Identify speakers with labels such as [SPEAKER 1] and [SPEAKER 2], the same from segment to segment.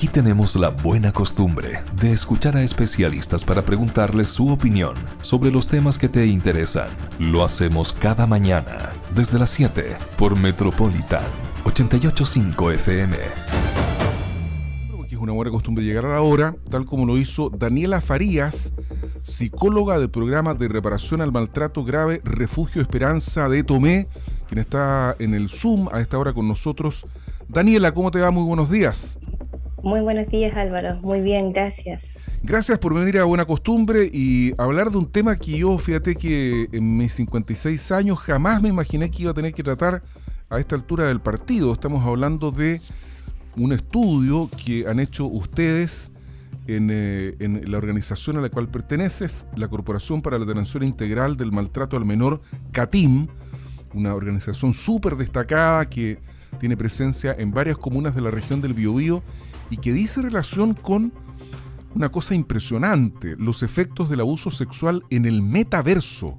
[SPEAKER 1] Aquí tenemos la buena costumbre de escuchar a especialistas para preguntarles su opinión sobre los temas que te interesan. Lo hacemos cada mañana desde las 7 por Metropolitan 885 FM.
[SPEAKER 2] Es una buena costumbre llegar a la hora, tal como lo hizo Daniela Farías, psicóloga del programa de reparación al maltrato grave Refugio Esperanza de Tomé, quien está en el Zoom a esta hora con nosotros. Daniela, ¿cómo te va? Muy buenos días.
[SPEAKER 3] Muy buenos días Álvaro, muy bien, gracias.
[SPEAKER 2] Gracias por venir a Buena Costumbre y hablar de un tema que yo, fíjate que en mis 56 años jamás me imaginé que iba a tener que tratar a esta altura del partido. Estamos hablando de un estudio que han hecho ustedes en, eh, en, la organización a la cual perteneces, la Corporación para la Atención Integral del Maltrato al Menor, CATIM, una organización súper destacada que tiene presencia en varias comunas de la región del Biobío y que dice relación con una cosa impresionante, los efectos del abuso sexual en el metaverso.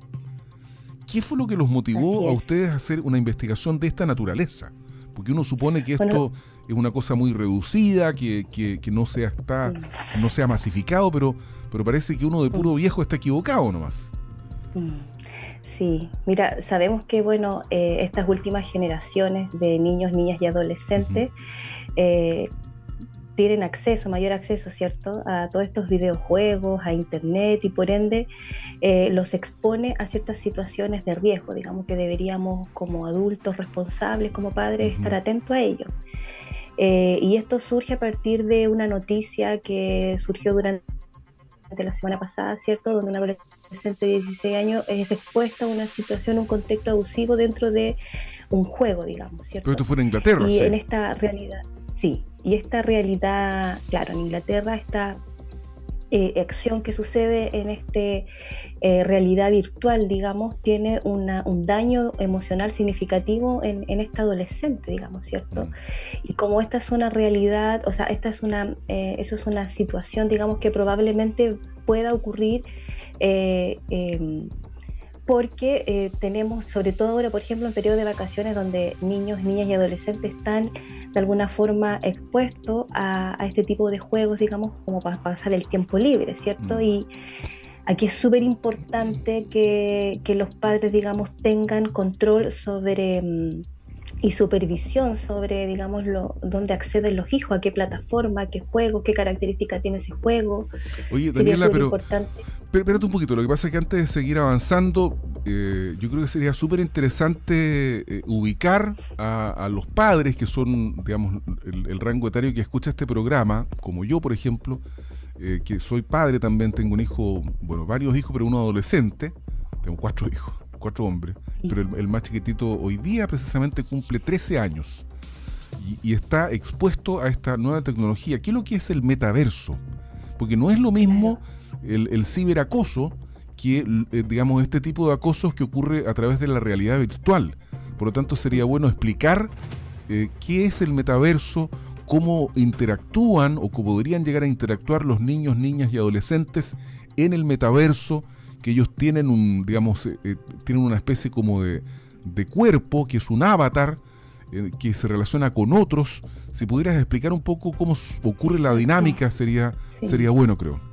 [SPEAKER 2] ¿Qué fue lo que los motivó a ustedes a hacer una investigación de esta naturaleza? Porque uno supone que esto es una cosa muy reducida, que, no, sea está, no sea masificado, pero, pero parece que uno de puro viejo está equivocado nomás.
[SPEAKER 3] Sí, mira, sabemos que bueno, eh, estas últimas generaciones de niños, niñas y adolescentes tienen acceso, mayor acceso, ¿cierto?, a todos estos videojuegos, a Internet y por ende eh, los expone a ciertas situaciones de riesgo, digamos que deberíamos como adultos responsables, como padres, estar atentos a ello. Eh, y esto surge a partir de una noticia que surgió durante la semana pasada, ¿cierto?, donde una adolescente de 16 años es expuesta a una situación, un contexto abusivo dentro de un juego, digamos, ¿cierto?
[SPEAKER 2] Pero esto fue en Inglaterra,
[SPEAKER 3] y en esta realidad, sí, y esta realidad, claro, en Inglaterra, esta eh, acción que sucede en esta eh, realidad virtual, digamos, tiene una, un daño emocional significativo en, en esta adolescente, digamos, ¿cierto? Mm. Y como esta es una realidad, o sea, esta es una, eh, eso es una situación, digamos, que probablemente pueda ocurrir em, porque eh, tenemos, sobre todo ahora, por ejemplo, en periodo de vacaciones, donde niños, niñas y adolescentes están de alguna forma expuestos a, este tipo de juegos, digamos, como para pasar el tiempo libre, ¿cierto? Mm. Y aquí es súper importante que, que, los padres, digamos, tengan control sobre... Mm, y supervisión sobre, digamos, lo, dónde acceden los hijos, a qué plataforma, qué juego, qué característica tiene ese juego.
[SPEAKER 2] Oye, Daniela, pero, pero, espérate un poquito, lo que pasa es que antes de seguir avanzando, eh, yo creo que sería súper interesante eh, ubicar a, los padres que son, digamos, el, rango etario que escucha este programa, como yo, por ejemplo, eh, que soy padre también, tengo un hijo, bueno, varios hijos, pero uno adolescente, tengo cuatro hijos cuatro hombres, pero el, más chiquitito hoy día precisamente cumple 13 años y, está expuesto a esta nueva tecnología. ¿Qué es lo que es el metaverso? Porque no es lo mismo el, ciberacoso que, eh, digamos, este tipo de acosos que ocurre a través de la realidad virtual. Por lo tanto, sería bueno explicar eh, qué es el metaverso, cómo interactúan o cómo podrían llegar a interactuar los niños, niñas y adolescentes en el metaverso, que ellos tienen un, digamos, eh, eh, tienen una especie como de, cuerpo, que es un avatar, eh, que se relaciona con otros. Si pudieras explicar un poco cómo ocurre la dinámica, sería, sería bueno, creo.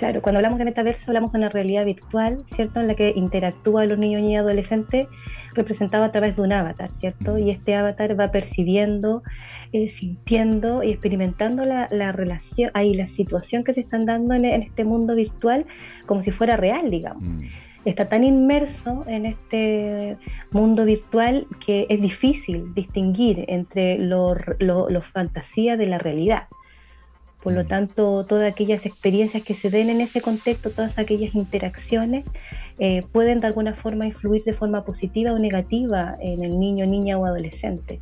[SPEAKER 3] Claro, cuando hablamos de metaverso hablamos de una realidad virtual, ¿cierto? En la que interactúa los niños y adolescentes representado a través de un avatar, ¿cierto? Y este avatar va percibiendo, eh, sintiendo y experimentando la, relación, ahí la situación que se están dando en, este mundo virtual como si fuera real, digamos. Mm. Está tan inmerso en este mundo virtual que es difícil distinguir entre lo, lo fantasía de la realidad. Por lo mm. tanto, todas aquellas experiencias que se den en ese contexto, todas aquellas interacciones, eh, pueden de alguna forma influir de forma positiva o negativa en el niño, niña o adolescente.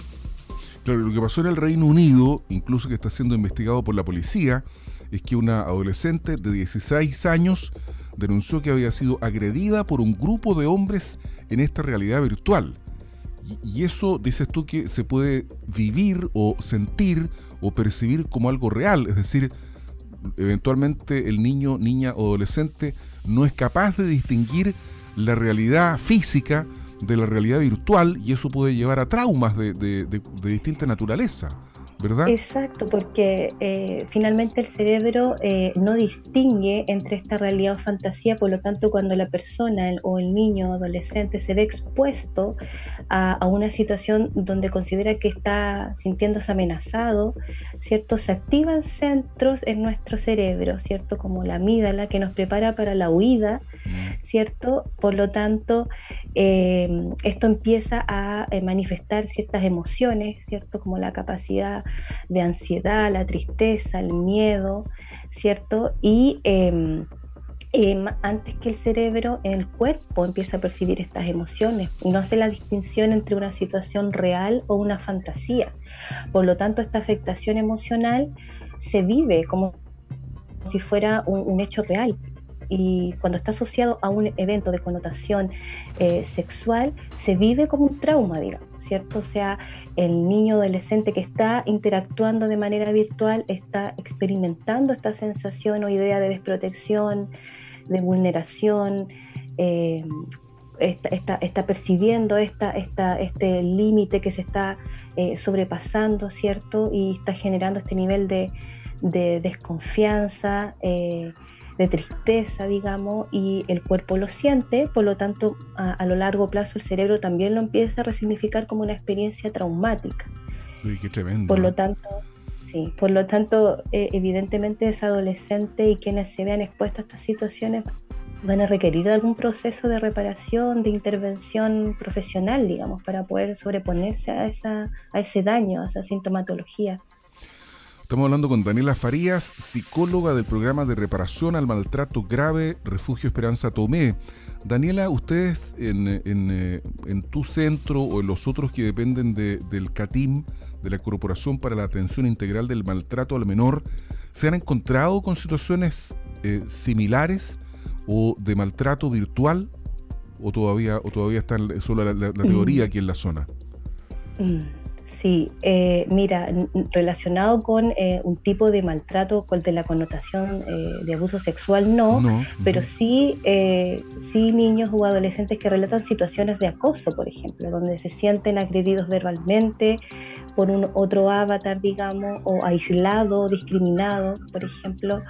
[SPEAKER 2] Claro, lo que pasó en el Reino Unido, incluso que está siendo investigado por la policía, es que una adolescente de 16 años denunció que había sido agredida por un grupo de hombres en esta realidad virtual. Y, eso, dices tú, que se puede vivir o sentir o percibir como algo real. Es decir, eventualmente el niño, niña o adolescente no es capaz de distinguir la realidad física de la realidad virtual y eso puede llevar a traumas de, de, distinta naturaleza. ¿Verdad?
[SPEAKER 3] Exacto, porque eh, finalmente el cerebro eh, no distingue entre esta realidad o fantasía, por lo tanto cuando la persona o el niño o adolescente se ve expuesto a, una situación donde considera que está sintiéndose amenazado, ¿cierto? Se activan centros en nuestro cerebro, ¿cierto? Como la amígdala que nos prepara para la huida, mm. ¿Cierto? Por lo tanto, eh, esto empieza a manifestar ciertas emociones, ¿cierto? Como la capacidad de ansiedad, la tristeza, el miedo, ¿cierto? Y em, em, antes que el cerebro, el cuerpo empieza a percibir estas emociones y no hace la distinción entre una situación real o una fantasía. Por lo tanto, esta afectación emocional se vive como si fuera un hecho real, y cuando está asociado a un evento de connotación eh, sexual, se vive como un trauma, digamos, ¿cierto? O sea, el niño adolescente que está interactuando de manera virtual está experimentando esta sensación o idea de desprotección, de vulneración. Eh, está, percibiendo esta, esta, este límite que se está eh, sobrepasando, ¿cierto? Y está generando este nivel de, de desconfianza, de tristeza, digamos, y el cuerpo lo siente, por lo tanto, a, lo largo plazo el cerebro también lo empieza a resignificar como una experiencia traumática.
[SPEAKER 2] Uy, qué tremendo.
[SPEAKER 3] Por lo tanto, sí, por lo tanto, eh, evidentemente ese adolescente y quienes se vean expuestos a estas situaciones van a requerir algún proceso de reparación, de intervención profesional, digamos, para poder sobreponerse a, esa, a ese daño, a esa sintomatología.
[SPEAKER 2] Estamos hablando con Daniela Farías, psicóloga del programa de reparación al maltrato grave Refugio Esperanza Tomé. Daniela, ustedes en, eh, tu centro o en los otros que dependen del CATIM, de la Corporación para la Atención Integral del Maltrato al Menor, ¿se han encontrado con situaciones eh, similares o de maltrato virtual? ¿O todavía, o todavía está solo la, teoría aquí en la zona?
[SPEAKER 3] Mm. Sí, eh, mira, relacionado con eh, un tipo de maltrato con de la connotación eh, de abuso sexual, no, pero sí, sí niños o adolescentes que relatan situaciones de acoso, por ejemplo, donde se sienten agredidos verbalmente por un otro avatar, digamos, o aislado, discriminado, por ejemplo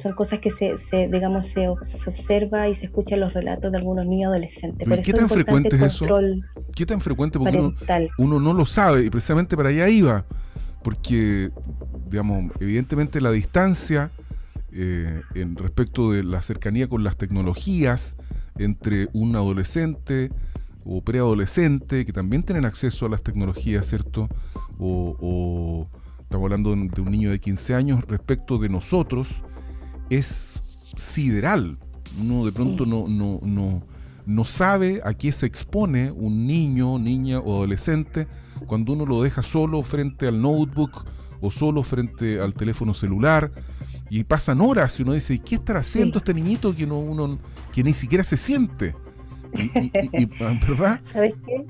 [SPEAKER 3] son cosas que se, se digamos, se, observa y se escucha en los relatos de algunos niños adolescentes.
[SPEAKER 2] ¿Qué tan frecuente es eso? ¿Qué tan frecuente? Porque uno, no lo sabe y precisamente para allá iba. Porque, digamos, evidentemente la distancia eh, en respecto de la cercanía con las tecnologías entre un adolescente o preadolescente que también tienen acceso a las tecnologías, ¿cierto? O, o estamos hablando de un niño de 15 años respecto de nosotros, es sideral. Uno de pronto no, no, no, no sabe a qué se expone un niño, niña o adolescente cuando uno lo deja solo frente al notebook o solo frente al teléfono celular y pasan horas y uno dice, ¿qué estará haciendo este niñito que no, uno que ni siquiera se siente?
[SPEAKER 3] ¿Verdad? ¿Sabes qué?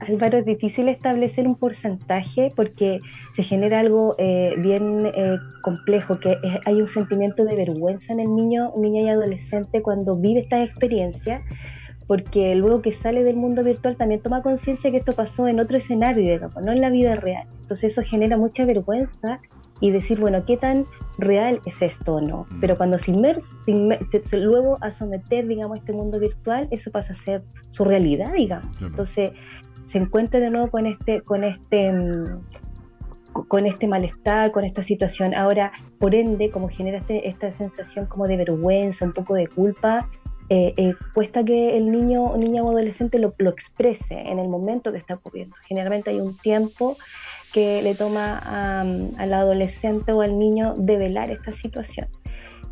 [SPEAKER 3] Álvaro, es difícil establecer un porcentaje porque se genera algo eh, bien eh, complejo, que hay un sentimiento de vergüenza en el niño, niña y adolescente cuando vive esta experiencia, porque luego que sale del mundo virtual también toma conciencia que esto pasó en otro escenario, no en la vida real. Entonces eso genera mucha vergüenza y decir, bueno, ¿qué tan real es esto o no? Mm. Pero cuando se inmer, luego a someter, digamos, este mundo virtual, eso pasa a ser su realidad, digamos. Entonces, se encuentra de nuevo con este, con este, mm, con este malestar, con esta situación. Ahora, por ende, como genera este, esta sensación como de vergüenza, un poco de culpa, eh, eh, cuesta que el niño niña o adolescente lo, lo, exprese en el momento que está ocurriendo. Generalmente hay un tiempo que le toma al adolescente o al niño develar esta situación.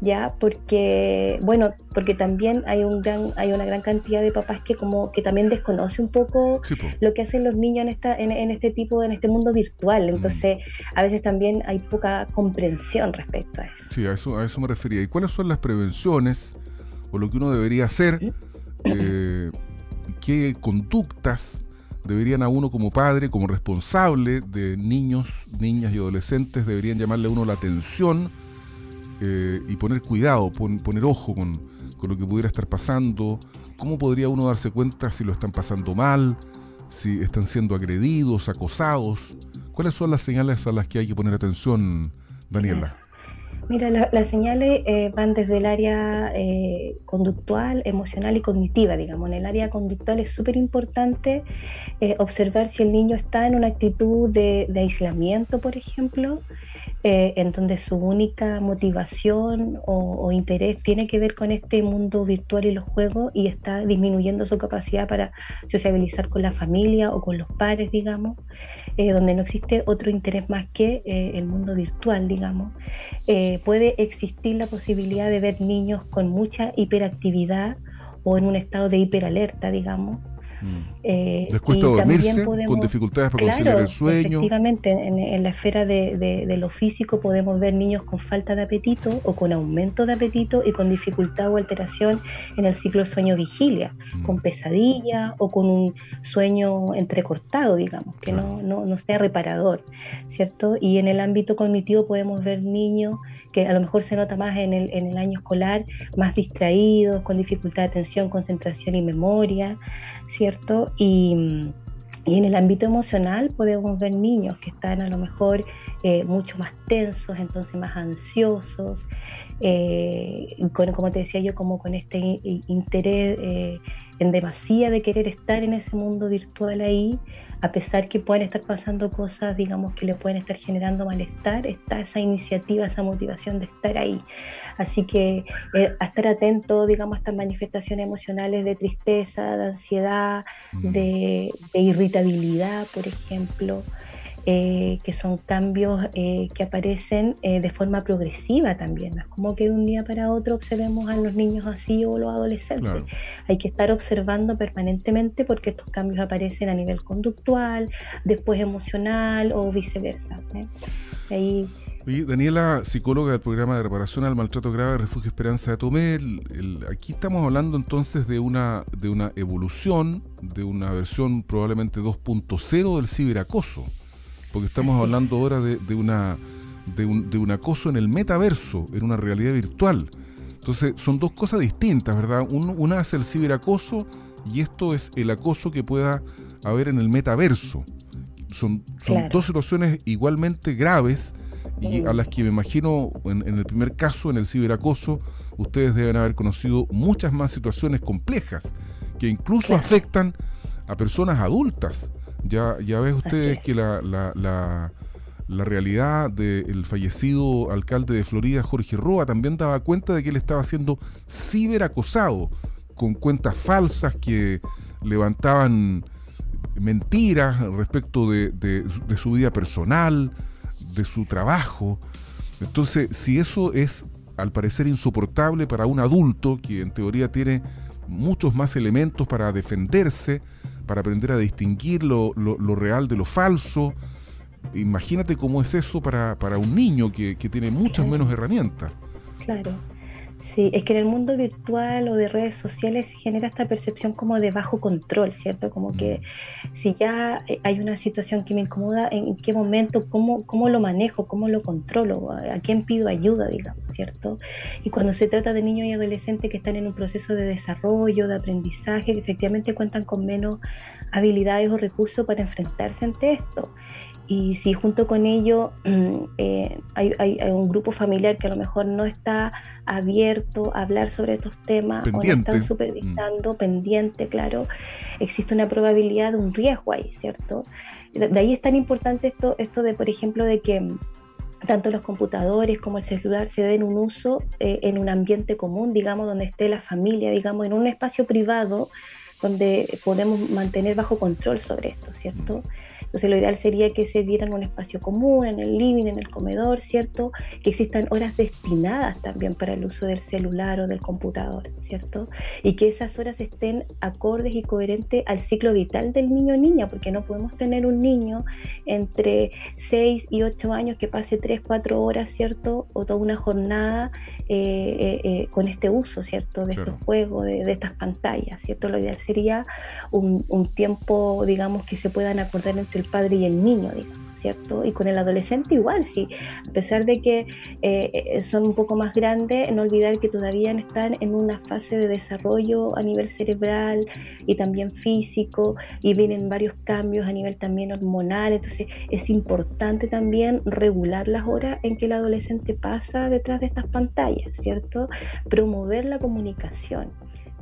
[SPEAKER 3] ya porque bueno porque también hay un gran hay una gran cantidad de papás que como que también desconoce un poco lo que hacen los niños en esta en, este tipo en este mundo virtual. Mm. entonces a veces también hay poca comprensión respecto a eso.
[SPEAKER 2] Sí a eso a eso me refería. Y cuáles son las prevenciones o lo que uno debería hacer eh, qué conductas deberían a uno como padre, como responsable de niños, niñas y adolescentes, deberían llamarle a uno la atención eh, y poner cuidado, poner ojo con, con, lo que pudiera estar pasando, cómo podría uno darse cuenta si lo están pasando mal, si están siendo agredidos, acosados, ¿Cuáles son las señales a las que hay que poner atención, Daniela?
[SPEAKER 3] Mira, las señales eh, van desde el área eh, conductual, emocional y cognitiva, digamos. En el área conductual es súper importante eh, observar si el niño está en una actitud de, aislamiento, por ejemplo, eh, en donde su única motivación o, interés tiene que ver con este mundo virtual y los juegos y está disminuyendo su capacidad para sociabilizar con la familia o con los padres, digamos, donde no existe otro interés más que el mundo virtual, digamos. Puede existir la posibilidad de ver niños con mucha hiperactividad o en un estado de hiperalerta, digamos,
[SPEAKER 2] Mm. Eh, Les cuesta dormirse, con dificultades para conciliar el sueño.
[SPEAKER 3] Efectivamente, en, la esfera de, lo físico podemos ver niños con falta de apetito o con aumento de apetito y con dificultad o alteración en el ciclo sueño-vigilia, mm. con pesadilla o con un sueño entrecortado, digamos, que no, no, sea reparador, ¿cierto? Y en el ámbito cognitivo podemos ver niños que a lo mejor se nota más en el, en el año escolar, más distraídos, con dificultad de atención, concentración y memoria, ¿cierto? Y, en el ámbito emocional podemos ver niños que están a lo mejor eh, mucho más tensos, entonces más ansiosos, eh, con, como te decía yo, como con este interés eh, en demasía de querer estar en ese mundo virtual ahí, a pesar que pueden estar pasando cosas, digamos, que le pueden estar generando malestar, está esa iniciativa, esa motivación de estar ahí. Así que eh, a estar atento, digamos, a estas manifestaciones emocionales de tristeza, de ansiedad, de irritabilidad, por ejemplo. Eh, que son cambios eh, que aparecen eh, de forma progresiva también. No es como que de un día para otro observemos a los niños así o los adolescentes. Hay que estar observando permanentemente porque estos cambios aparecen a nivel conductual, después emocional o viceversa.
[SPEAKER 2] Ahí, Daniela, psicóloga del programa de reparación al maltrato grave Refugio Esperanza de Tomé, aquí estamos hablando entonces de una, de una evolución, de una versión probablemente 2.0 del ciberacoso porque estamos hablando ahora de, una, de, un, acoso en el metaverso, en una realidad virtual. Entonces son dos cosas distintas, ¿verdad? una es el ciberacoso y esto es el acoso que pueda haber en el metaverso. Son, son dos situaciones igualmente graves y a las que me imagino en, el primer caso, en el ciberacoso, ustedes deben haber conocido muchas más situaciones complejas que incluso afectan a personas adultas. Ya, ya ves ustedes que la, la, la, realidad del fallecido alcalde de Florida, Jorge Roa, también daba cuenta de que él estaba siendo ciberacosado con cuentas falsas que levantaban mentiras respecto de, de, de, su vida personal, de su trabajo. Entonces, si eso es al parecer insoportable para un adulto que en teoría tiene muchos más elementos para defenderse, para aprender a distinguir lo, real de lo falso. Imagínate cómo es eso para, para un niño que, que tiene muchas menos herramientas.
[SPEAKER 3] Claro. Sí, es que en el mundo virtual o de redes sociales se genera esta percepción como de bajo control, ¿cierto? Como que mm. si ya eh, hay una situación que me incomoda, ¿en qué momento, cómo, cómo lo manejo, cómo lo controlo, a quién pido ayuda, digamos, ¿cierto? Y cuando se trata de niños y adolescentes que están en un proceso de desarrollo, de aprendizaje, que efectivamente cuentan con menos habilidades o recursos para enfrentarse ante esto y si junto con ello mm, eh, hay, un grupo familiar que a lo mejor no está abierto a hablar sobre estos temas o no están supervisando, mm. pendiente, claro, existe una probabilidad de un riesgo ahí, ¿cierto? De ahí es tan importante esto, esto de, por ejemplo, de que mm, tanto los computadores como el celular se den un uso eh, en un ambiente común, digamos, donde esté la familia, digamos, en un espacio privado donde podemos mantener bajo control sobre esto, ¿cierto? Entonces lo ideal sería que se dieran un espacio común en el living, en el comedor, ¿cierto? Que existan horas destinadas también para el uso del celular o del computador, ¿cierto? Y que esas horas estén acordes y coherentes al ciclo vital del niño o niña, porque no podemos tener un niño entre 6 y 8 años que pase 3, 4 horas, ¿cierto? O toda una jornada eh, eh, eh, con este uso, ¿cierto? De estos juegos, de, estas pantallas, ¿cierto? Lo ideal sería un, tiempo, digamos, que se puedan acordar entre el padre y el niño, digamos, ¿cierto? Y con el adolescente igual, sí, a pesar de que eh, son un poco más grandes, no olvidar que todavía están en una fase de desarrollo a nivel cerebral y también físico y vienen varios cambios a nivel también hormonal, entonces es importante también regular las horas en que el adolescente pasa detrás de estas pantallas, ¿cierto? Promover la comunicación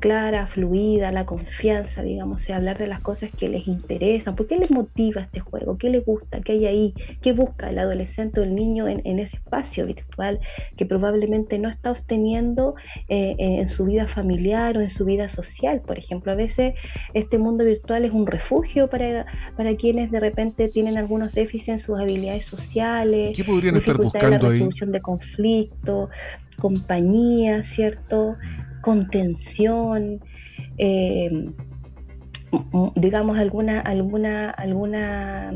[SPEAKER 3] clara, fluida, la confianza, digamos, hablar de las cosas que les interesan, por qué les motiva este juego, qué les gusta, qué hay ahí, qué busca el adolescente o el niño en, ese espacio virtual que probablemente no está obteniendo eh, en su vida familiar o en su vida social, por ejemplo. A veces este mundo virtual es un refugio para, para quienes de repente tienen algunos déficits en sus habilidades sociales,
[SPEAKER 2] ¿Qué podrían estar buscando
[SPEAKER 3] la resolución de conflictos, compañía, ¿cierto? Contención, eh, digamos alguna, alguna, alguna,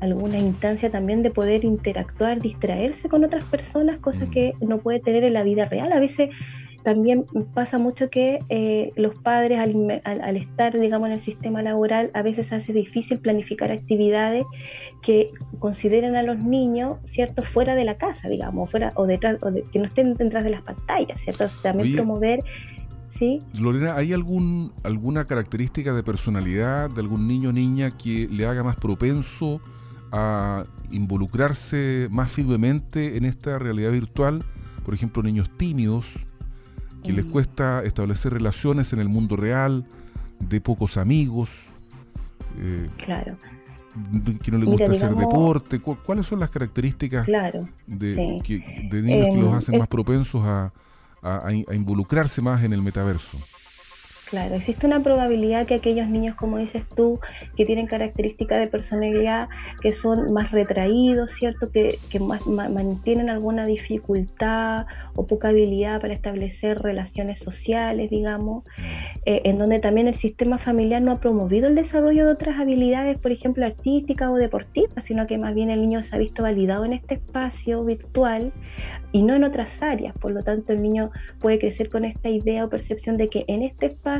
[SPEAKER 3] alguna instancia también de poder interactuar, distraerse con otras personas, cosas que no puede tener en la vida real. A veces también pasa mucho que eh, los padres al, estar, digamos, en el sistema laboral, a veces hace difícil planificar actividades que consideren a los niños, ¿cierto?, fuera de la casa, digamos, fuera o detrás, o que no estén detrás de las pantallas, ¿cierto? también promover... ¿Sí?
[SPEAKER 2] Lorena, ¿hay algún, alguna característica de personalidad de algún niño o niña que le haga más propenso a involucrarse más firmemente en esta realidad virtual? Por ejemplo, niños tímidos, que les cuesta establecer relaciones en el mundo real, de pocos amigos.
[SPEAKER 3] Eh, claro.
[SPEAKER 2] Que no les gusta hacer deporte. ¿Cuáles son las características de, de niños que los em, hacen más propensos a, a involucrarse más en el metaverso?
[SPEAKER 3] Claro, existe una probabilidad que aquellos niños, como dices tú, que tienen características de personalidad que son más retraídos, ¿cierto? Que, más, mantienen alguna dificultad o poca habilidad para establecer relaciones sociales, digamos, eh, en donde también el sistema familiar no ha promovido el desarrollo de otras habilidades, por ejemplo, artísticas o deportivas, sino que más bien el niño se ha visto validado en este espacio virtual y no en otras áreas. Por lo tanto, el niño puede crecer con esta idea o percepción de que en este espacio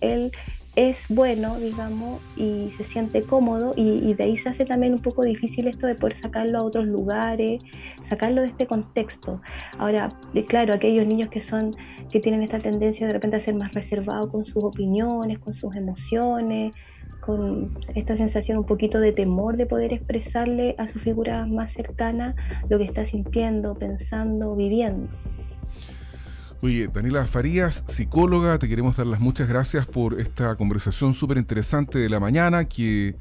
[SPEAKER 3] él es bueno, digamos, y se siente cómodo y, de ahí se hace también un poco difícil esto de poder sacarlo a otros lugares, sacarlo de este contexto. Ahora, claro, aquellos niños que son, que tienen esta tendencia de repente a ser más reservados con sus opiniones, con sus emociones, con esta sensación un poquito de temor de poder expresarle a su figura más cercana lo que está sintiendo, pensando, viviendo.
[SPEAKER 2] Oye, Daniela Farías, psicóloga, te queremos dar las muchas gracias por esta conversación súper interesante de la mañana que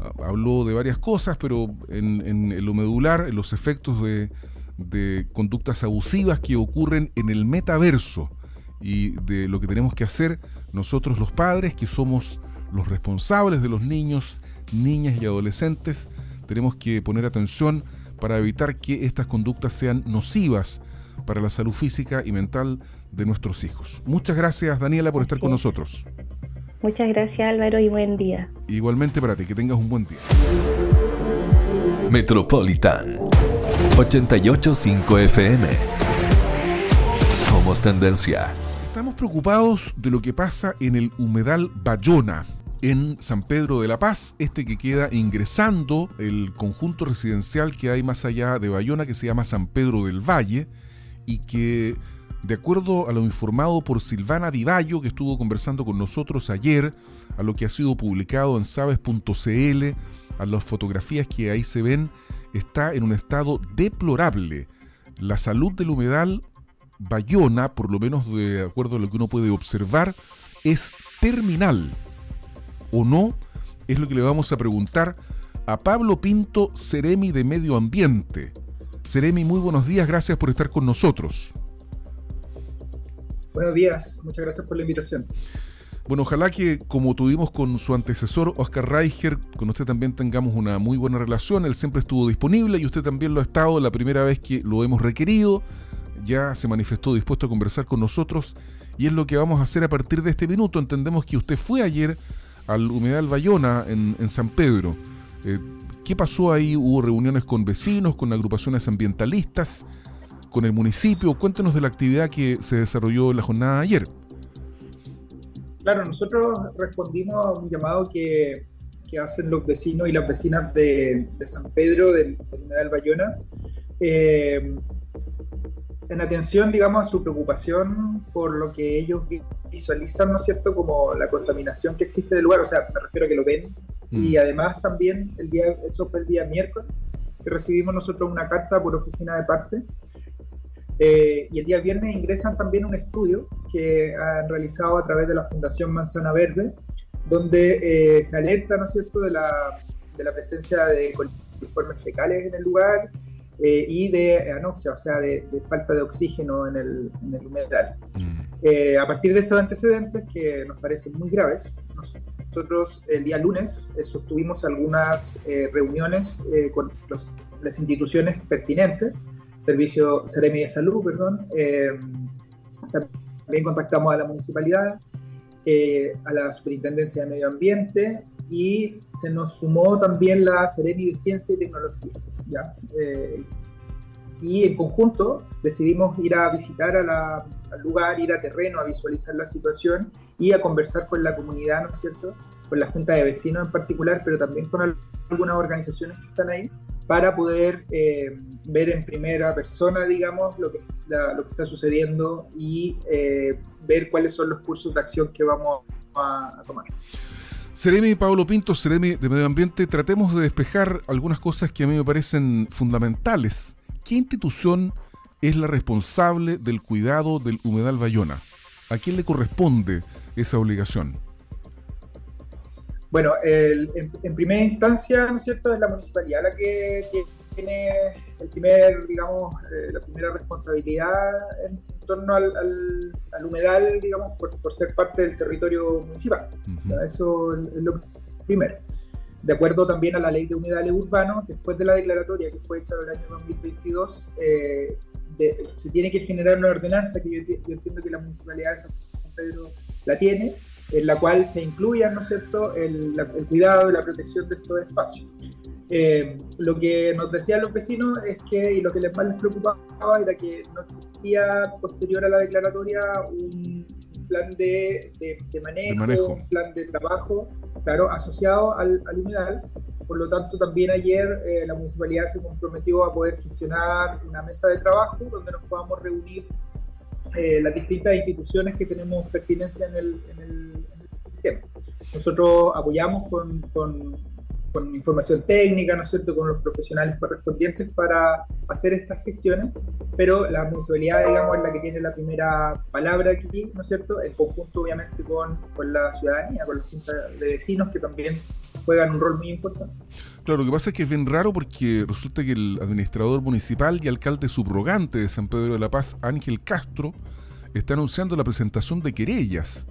[SPEAKER 2] ah, habló de varias cosas, pero en, lo medular, en los efectos de, de conductas abusivas que ocurren en el metaverso y de lo que tenemos que hacer nosotros los padres, que somos los responsables de los niños, niñas y adolescentes, tenemos que poner atención para evitar que estas conductas sean nocivas para la salud física y mental de nuestros hijos. Muchas gracias Daniela por estar con nosotros.
[SPEAKER 3] Muchas gracias Álvaro y buen día.
[SPEAKER 2] Igualmente para ti, que tengas un buen día.
[SPEAKER 1] Metropolitan 885 FM. Somos tendencia.
[SPEAKER 2] Estamos preocupados de lo que pasa en el humedal Bayona, en San Pedro de la Paz, este que queda ingresando el conjunto residencial que hay más allá de Bayona, que se llama San Pedro del Valle, y que, de acuerdo a lo informado por Silvana Vivallo, que estuvo conversando con nosotros ayer, a lo que ha sido publicado en sabes.cl, a las fotografías que ahí se ven, está en un estado deplorable. La salud del humedal Bayona, por lo menos de acuerdo a lo que uno puede observar, es terminal o no, es lo que le vamos a preguntar a Pablo Pinto, Ceremi de Medio Ambiente. Ceremi, muy buenos días, gracias por estar con nosotros.
[SPEAKER 4] Buenos días, muchas gracias por la invitación.
[SPEAKER 2] Bueno, ojalá que como tuvimos con su antecesor Oscar Reicher, con usted también tengamos una muy buena relación. Él siempre estuvo disponible y usted también lo ha estado la primera vez que lo hemos requerido. Ya se manifestó dispuesto a conversar con nosotros y es lo que vamos a hacer a partir de este minuto. Entendemos que usted fue ayer al Humedal Bayona en, San Pedro. Eh, ¿Qué pasó ahí? ¿Hubo reuniones con vecinos, con agrupaciones ambientalistas, con el municipio? Cuéntenos de la actividad que se desarrolló la jornada de ayer.
[SPEAKER 4] Claro, nosotros respondimos a un llamado que que hacen los vecinos y las vecinas de, San Pedro, del, del Bayona, eh, en atención, digamos, a su preocupación por lo que ellos visualizan, ¿no es cierto?, como la contaminación que existe del lugar, o sea, me refiero a que lo ven, y mm. además también el día, eso fue el día miércoles, que recibimos nosotros una carta por oficina de parte, eh, y el día viernes ingresan también un estudio que han realizado a través de la Fundación Manzana Verde, donde eh, se alerta, ¿no es cierto?, de la, de la presencia de coliformes fecales en el lugar eh, y de anoxia, o sea, de, falta de oxígeno en el, en el humedal. Mm. a partir de esos antecedentes, que nos parecen muy graves, nosotros el día lunes sostuvimos algunas reuniones con los, las instituciones pertinentes servicio Seremi de Salud, perdón. Eh, también contactamos a la municipalidad, eh, a la Superintendencia de Medio Ambiente y se nos sumó también la Seremi de Ciencia y Tecnología. Eh, y en conjunto decidimos ir a visitar al lugar, ir a terreno, a visualizar la situación y a conversar con la comunidad, ¿no es cierto? Con la Junta de Vecinos en particular, pero también con algunas organizaciones que están ahí para poder eh, ver en primera persona, digamos, lo que, lo que está sucediendo y eh, ver cuáles son los cursos de acción que vamos a, tomar.
[SPEAKER 2] Seremi Pablo Pinto, Seremi de Medio Ambiente, tratemos de despejar algunas cosas que a mí me parecen fundamentales. ¿Qué institución es la responsable del cuidado del humedal Bayona? ¿A quién le corresponde esa obligación?
[SPEAKER 4] Bueno, en, primera instancia, ¿no es cierto?, es la municipalidad la que, tiene el primer, digamos, eh, la primera responsabilidad en, torno al, humedal, digamos, por, ser parte del territorio municipal. Eso es lo primero. De acuerdo también a la ley de humedales urbanos, después de la declaratoria que fue hecha en el año 2022, eh, se tiene que generar una ordenanza que yo, yo entiendo que la municipalidad de San Pedro la tiene, en la cual se incluya, ¿no es cierto?, el, cuidado y la protección de estos espacios. Eh, lo que nos decían los vecinos es que, y lo que les más les preocupaba, era que no existía posterior a la declaratoria un plan de, de, manejo, un plan de trabajo, claro, asociado al, al humedal. Por lo tanto, también ayer eh, la municipalidad se comprometió a poder gestionar una mesa de trabajo donde nos podamos reunir eh, las distintas instituciones que tenemos pertinencia en el, en el, tema. Nosotros apoyamos con, con, con, información técnica, ¿no es cierto?, con los profesionales correspondientes para hacer estas gestiones, pero la municipalidad, digamos, es la que tiene la primera palabra aquí, ¿no es cierto?, en conjunto, obviamente, con, con la ciudadanía, con los juntas de vecinos que también juegan un rol muy importante.
[SPEAKER 2] Claro, lo que pasa es que es bien raro porque resulta que el administrador municipal y alcalde subrogante de San Pedro de la Paz, Ángel Castro, está anunciando la presentación de querellas,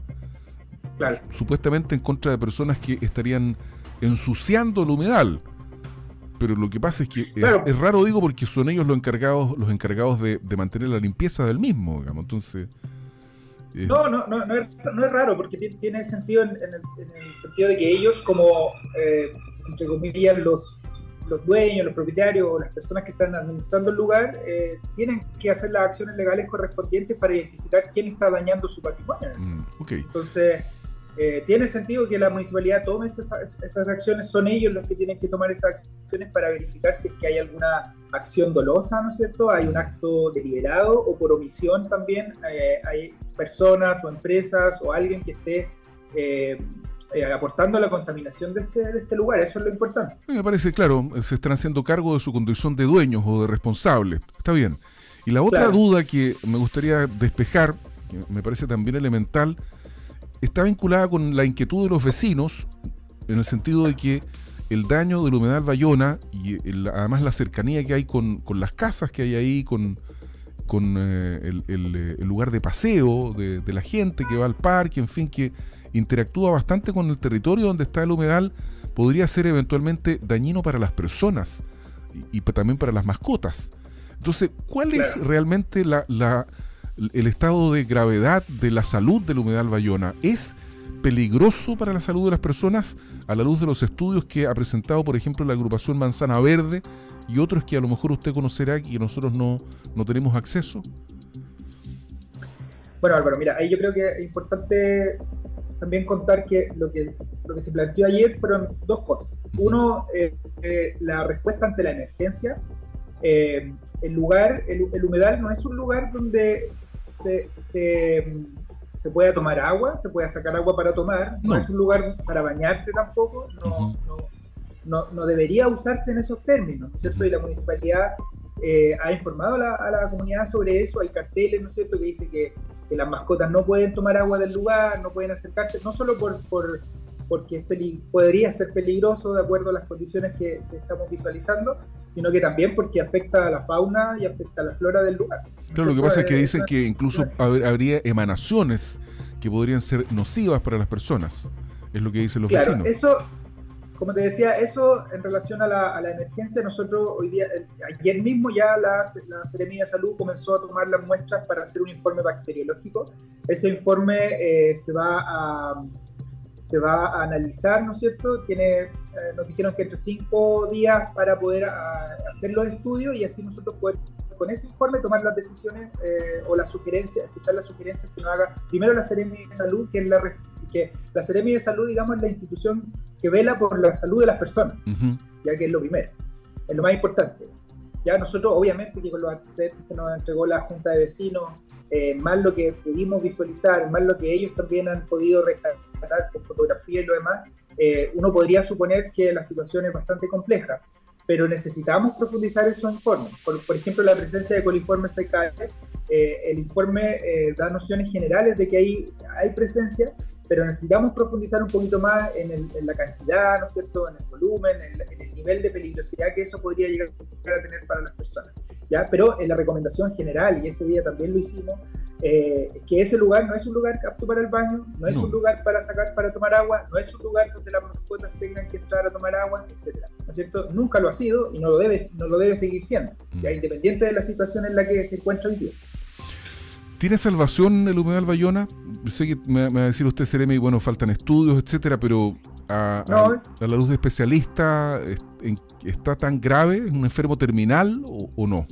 [SPEAKER 2] supuestamente en contra de personas que estarían ensuciando el humedal. Pero lo que pasa es que es, raro, digo, porque son ellos los encargados, los encargados de, mantener la limpieza del mismo, digamos. Entonces.
[SPEAKER 4] No, no, no, no es, no es raro, porque tiene sentido en, el, sentido de que ellos, como eh, entre comillas, los, los dueños, los propietarios o las personas que están administrando el lugar eh, tienen que hacer las acciones legales correspondientes para identificar quién está dañando su patrimonio. Mm, Entonces, eh, tiene sentido que la municipalidad tome esas, esas, acciones, son ellos los que tienen que tomar esas acciones para verificar si es que hay alguna acción dolosa, ¿no es cierto? Hay un acto deliberado o por omisión también eh, hay personas o empresas o alguien que esté eh, aportando a la contaminación de este, de este lugar. Eso es lo importante.
[SPEAKER 2] Me parece, claro, se están haciendo cargo de su condición de dueños o de responsables. Está bien. Y la otra duda que me gustaría despejar, que me parece también elemental, está vinculada con la inquietud de los vecinos, en el sentido de que el daño del humedal Bayona y además la cercanía que hay con, las casas que hay ahí, con, con eh, el, el, lugar de paseo de, de, la gente que va al parque, en fin, que interactúa bastante con el territorio donde está el humedal, podría ser eventualmente dañino para las personas y, también para las mascotas. Entonces, ¿cuál es realmente la, el estado de gravedad de la salud del humedal Bayona? ¿Es peligroso para la salud de las personas a la luz de los estudios que ha presentado, por ejemplo, la agrupación Manzana Verde y otros que a lo mejor usted conocerá y que nosotros no, no tenemos acceso?
[SPEAKER 4] Bueno, Álvaro, mira, ahí yo creo que es importante también contar que lo que lo que se planteó ayer fueron dos cosas. Uno, la respuesta ante la emergencia. el lugar, el, humedal no es un lugar donde se, se, se, pueda tomar agua, se pueda sacar agua para tomar, no, es un lugar para bañarse tampoco, no, no, no, debería usarse en esos términos, ¿no es cierto? Y la municipalidad eh, ha informado a la, comunidad sobre eso, hay carteles, ¿no es cierto?, que dice que, las mascotas no pueden tomar agua del lugar, no pueden acercarse, no solo por, por porque podría ser peligroso de acuerdo a las condiciones que, estamos visualizando, sino que también porque afecta a la fauna y afecta a la flora del lugar.
[SPEAKER 2] Claro, lo que pasa es que dicen que incluso habría emanaciones que podrían ser nocivas para las personas, es lo que dicen los
[SPEAKER 4] claro,
[SPEAKER 2] vecinos.
[SPEAKER 4] Eso, como te decía, eso en relación a la, emergencia, nosotros hoy día, ayer mismo ya la, la de Salud comenzó a tomar las muestras para hacer un informe bacteriológico. Ese informe eh, se va a se va a analizar, ¿no es cierto? Tiene, eh, nos dijeron que entre cinco días para poder ah, hacer los estudios y así nosotros poder con ese informe tomar las decisiones eh, o las sugerencias, escuchar las sugerencias que nos haga primero la Seremi de Salud, que es la que la Seremi de Salud, digamos, es la institución que vela por la salud de las personas, ya que es lo primero, es lo más importante. Ya nosotros, obviamente, que con los antecedentes que nos entregó la Junta de Vecinos, eh, más lo que pudimos visualizar, más lo que ellos también han podido rescatar con fotografía y lo demás, eh, uno podría suponer que la situación es bastante compleja, pero necesitamos profundizar esos informes. Por, por ejemplo, la presencia de coliformes eh, el informe da nociones generales de que hay, hay presencia, pero necesitamos profundizar un poquito más en, la cantidad, ¿no es cierto?, en el volumen, en, el nivel de peligrosidad que eso podría llegar a tener para las personas. ¿ya? Pero en la recomendación general, y ese día también lo hicimos, eh, que ese lugar no es un lugar apto para el baño, no es un lugar para sacar, para tomar agua, no es un lugar donde las mascotas tengan que entrar a tomar agua, etc. ¿No es cierto? Nunca lo ha sido y no lo debe, no lo debe seguir siendo, ¿ya? Mm. independiente de la situación en la que se encuentra hoy día.
[SPEAKER 2] ¿Tiene salvación el humedal Bayona? Sé que me, va a decir usted, Seremi, bueno, faltan estudios, etcétera, pero a, la luz de especialista, ¿está tan grave? ¿Es un enfermo terminal o, no?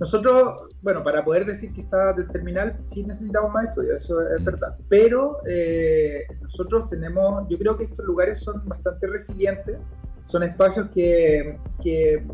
[SPEAKER 4] Nosotros, bueno, para poder decir que está terminal, sí necesitamos más estudios, eso es mm. verdad. Pero eh, nosotros tenemos, yo creo que estos lugares son bastante resilientes, son espacios que, que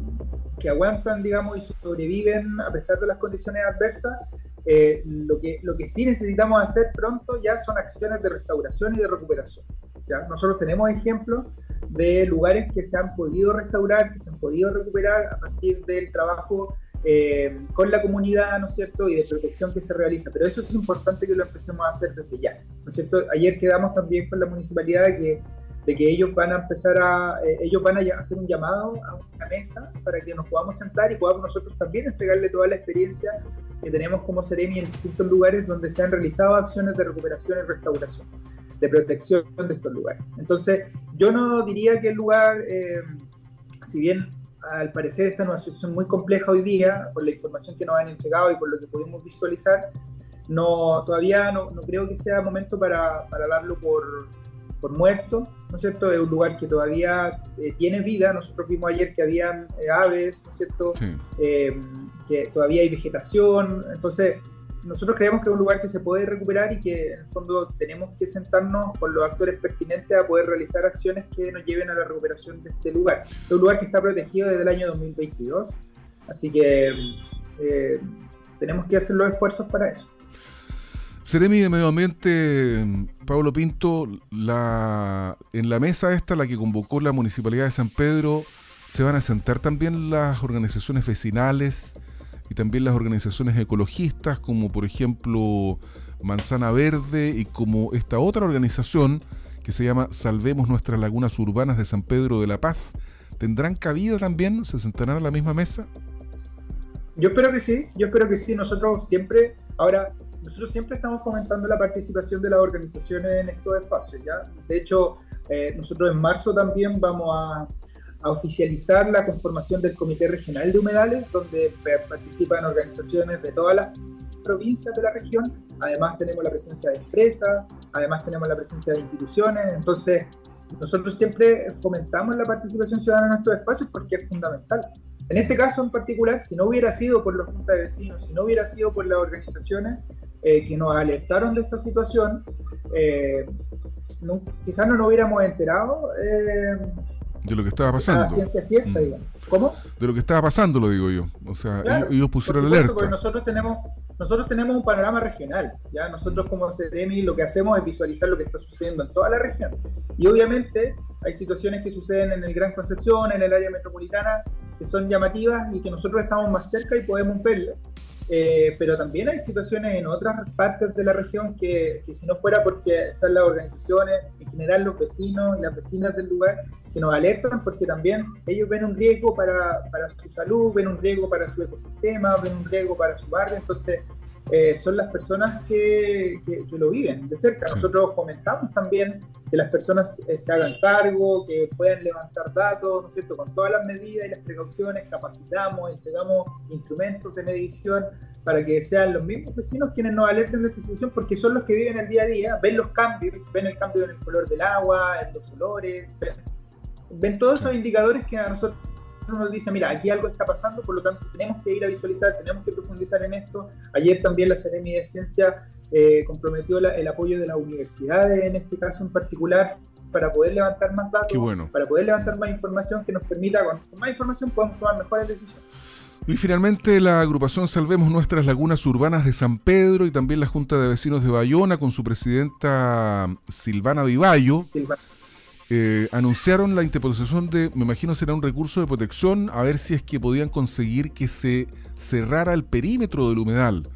[SPEAKER 4] que aguantan, digamos, y sobreviven a pesar de las condiciones adversas. Eh, lo, que, lo que sí necesitamos hacer pronto ya son acciones de restauración y de recuperación. ¿ya? Nosotros tenemos ejemplos de lugares que se han podido restaurar, que se han podido recuperar a partir del trabajo eh, con la comunidad, ¿no es cierto?, y de protección que se realiza. Pero eso es importante que lo empecemos a hacer desde ya, ¿no es cierto? Ayer quedamos también con la municipalidad que de que ellos van a empezar a, eh, ellos van a hacer un llamado a una mesa para que nos podamos sentar y podamos nosotros también entregarle toda la experiencia que tenemos como Seremi en distintos lugares donde se han realizado acciones de recuperación y restauración, de protección de estos lugares. Entonces, yo no diría que el lugar, eh, si bien al parecer esta es una situación muy compleja hoy día, por la información que nos han entregado y por lo que pudimos visualizar, no, todavía no, no creo que sea momento para, para darlo por, por muerto, ¿no es cierto? Es un lugar que todavía eh, tiene vida. Nosotros vimos ayer que habían eh, aves, ¿no es cierto? Eh, que todavía hay vegetación. Entonces, nosotros creemos que es un lugar que se puede recuperar y que en el fondo tenemos que sentarnos con los actores pertinentes a poder realizar acciones que nos lleven a la recuperación de este lugar. Es un lugar que está protegido desde el año 2022, así que tenemos que hacer los esfuerzos para eso.
[SPEAKER 2] Seremi de Medio Ambiente, Pablo Pinto, en la mesa esta, la que convocó la Municipalidad de San Pedro, se van a sentar también las organizaciones vecinales y también las organizaciones ecologistas, como por ejemplo Manzana Verde y como esta otra organización que se llama Salvemos nuestras lagunas urbanas de San Pedro de la Paz. ¿Tendrán cabida también? ¿Se sentarán a la misma mesa?
[SPEAKER 4] Yo espero que sí, yo espero que sí. Nosotros siempre, ahora, nosotros siempre estamos fomentando la participación de las organizaciones en estos espacios. ¿ya? De hecho, eh, nosotros en marzo también vamos a, oficializar la conformación del Comité Regional de Humedales, donde participan organizaciones de todas las provincias de la región. Además tenemos la presencia de empresas, además tenemos la presencia de instituciones. Entonces, nosotros siempre fomentamos la participación ciudadana en estos espacios porque es fundamental. En este caso en particular, si no hubiera sido por los juntas de vecinos, si no hubiera sido por las organizaciones, eh, que nos alertaron de esta situación, eh, quizás no nos hubiéramos enterado. Eh,
[SPEAKER 2] de lo que estaba pasando. La
[SPEAKER 4] ciencia cierta, mm. digamos. ¿Cómo?
[SPEAKER 2] De lo que estaba pasando, lo digo yo. O sea, ellos, pusieron el alerta.
[SPEAKER 4] Porque nosotros tenemos, nosotros tenemos un panorama regional. ¿ya? Nosotros como CDMI lo que hacemos es visualizar lo que está sucediendo en toda la región. Y obviamente hay situaciones que suceden en el Gran Concepción, en el área metropolitana, que son llamativas y que nosotros estamos más cerca y podemos verlas. Eh, pero también hay situaciones en otras partes de la región que, que, si no fuera porque están las organizaciones, en general los vecinos y las vecinas del lugar, que nos alertan porque también ellos ven un riesgo para, para su salud, ven un riesgo para su ecosistema, ven un riesgo para su barrio, entonces eh, son las personas que, que, lo viven de cerca. Nosotros fomentamos también que las personas eh, se hagan cargo, que puedan levantar datos, ¿no es cierto?, con todas las medidas y las precauciones, capacitamos, entregamos instrumentos de medición para que sean los mismos vecinos quienes nos alerten de esta situación, porque son los que viven el día a día, ven los cambios, ven el cambio en el color del agua, en los olores, ven, ven todos esos indicadores que a nosotros nos dice, mira, aquí algo está pasando, por lo tanto tenemos que ir a visualizar, tenemos que profundizar en esto. Ayer también la Academia de Ciencia eh, comprometió el apoyo de las universidades, en este caso en particular, para poder levantar más datos, para poder levantar más información que nos permita, con, más información podemos tomar mejores decisiones.
[SPEAKER 2] Y finalmente la agrupación Salvemos Nuestras Lagunas Urbanas de San Pedro y también la Junta de Vecinos de Bayona con su presidenta Silvana Vivallo. Eh, anunciaron la interposición de, me imagino será un recurso de protección, a ver si es que podían conseguir que se cerrara el perímetro del humedal.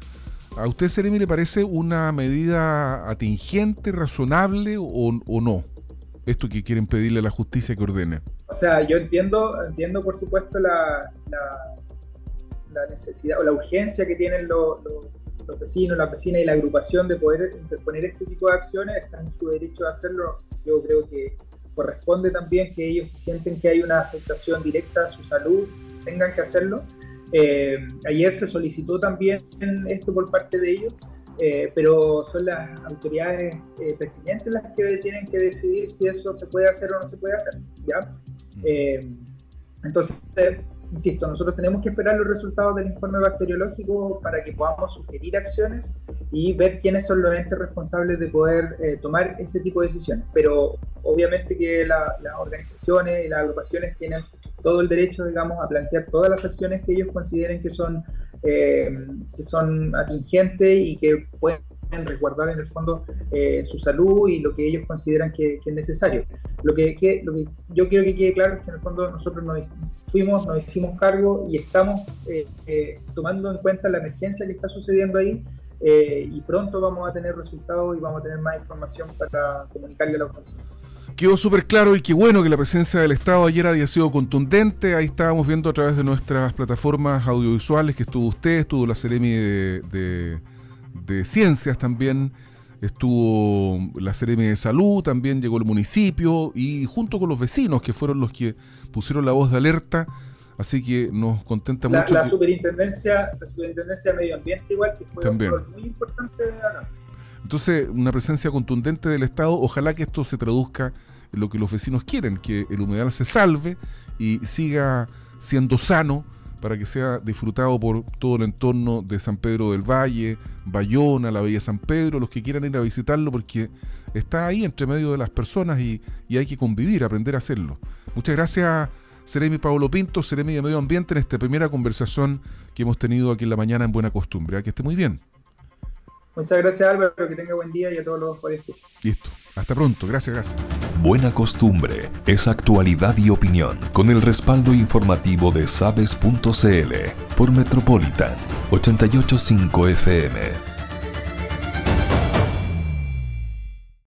[SPEAKER 2] ¿A usted, Seremi, le parece una medida atingente, razonable o, no? Esto que quieren pedirle a la justicia que ordene.
[SPEAKER 4] O sea, yo entiendo, entiendo por supuesto la, necesidad o la urgencia que tienen los, los vecinos, las vecinas y la agrupación de poder interponer este tipo de acciones, están en su derecho de hacerlo. Yo creo que corresponde también que ellos se sienten que hay una afectación directa a su salud, tengan que hacerlo. Eh, ayer se solicitó también esto por parte de ellos, eh, pero son las autoridades eh, pertinentes las que tienen que decidir si eso se puede hacer o no se puede hacer. ¿ya? entonces, insisto, nosotros tenemos que esperar los resultados del informe bacteriológico para que podamos sugerir acciones y ver quiénes son los entes responsables de poder eh, tomar ese tipo de decisiones. Pero obviamente que las organizaciones y las agrupaciones tienen todo el derecho, digamos, a plantear todas las acciones que ellos consideren que son, eh, que son atingentes y que pueden resguardar en el fondo eh, su salud y lo que ellos consideran que, es necesario. Lo que, lo que yo quiero que quede claro es que en el fondo nosotros nos fuimos, nos hicimos cargo y estamos eh, eh, tomando en cuenta la emergencia que está sucediendo ahí y pronto vamos a tener resultados y vamos a tener más información para comunicarle a la oposición.
[SPEAKER 2] Quedó súper claro y qué bueno que la presencia del Estado ayer haya sido contundente. Ahí estábamos viendo a través de nuestras plataformas audiovisuales que estuvo usted, estuvo la Ceremi de de Ciencias también, estuvo la Seremi de Salud, también llegó el municipio y junto con los vecinos que fueron los que pusieron la voz de alerta. Así que nos contenta mucho.
[SPEAKER 4] La, superintendencia, la superintendencia de Medio Ambiente igual, que fue también. muy importante de
[SPEAKER 2] Entonces, una presencia contundente del Estado. Ojalá que esto se traduzca en lo que los vecinos quieren, que el humedal se salve y siga siendo sano para que sea disfrutado por todo el entorno de San Pedro del Valle, Bayona, la Bella San Pedro, los que quieran ir a visitarlo, porque está ahí entre medio de las personas y, hay que convivir, aprender a hacerlo. Muchas gracias, Seremi Pablo Pinto, Seremi de Medio Ambiente, en esta primera conversación que hemos tenido aquí en la mañana en Buena Costumbre. ¿ah? Que esté muy bien.
[SPEAKER 4] Muchas gracias Álvaro, que tenga buen día y a todos los que escuchar.
[SPEAKER 2] Listo, hasta pronto, gracias, gracias.
[SPEAKER 1] Buena costumbre es actualidad y opinión con el respaldo informativo de sabes.cl por Metropolitan 885 FM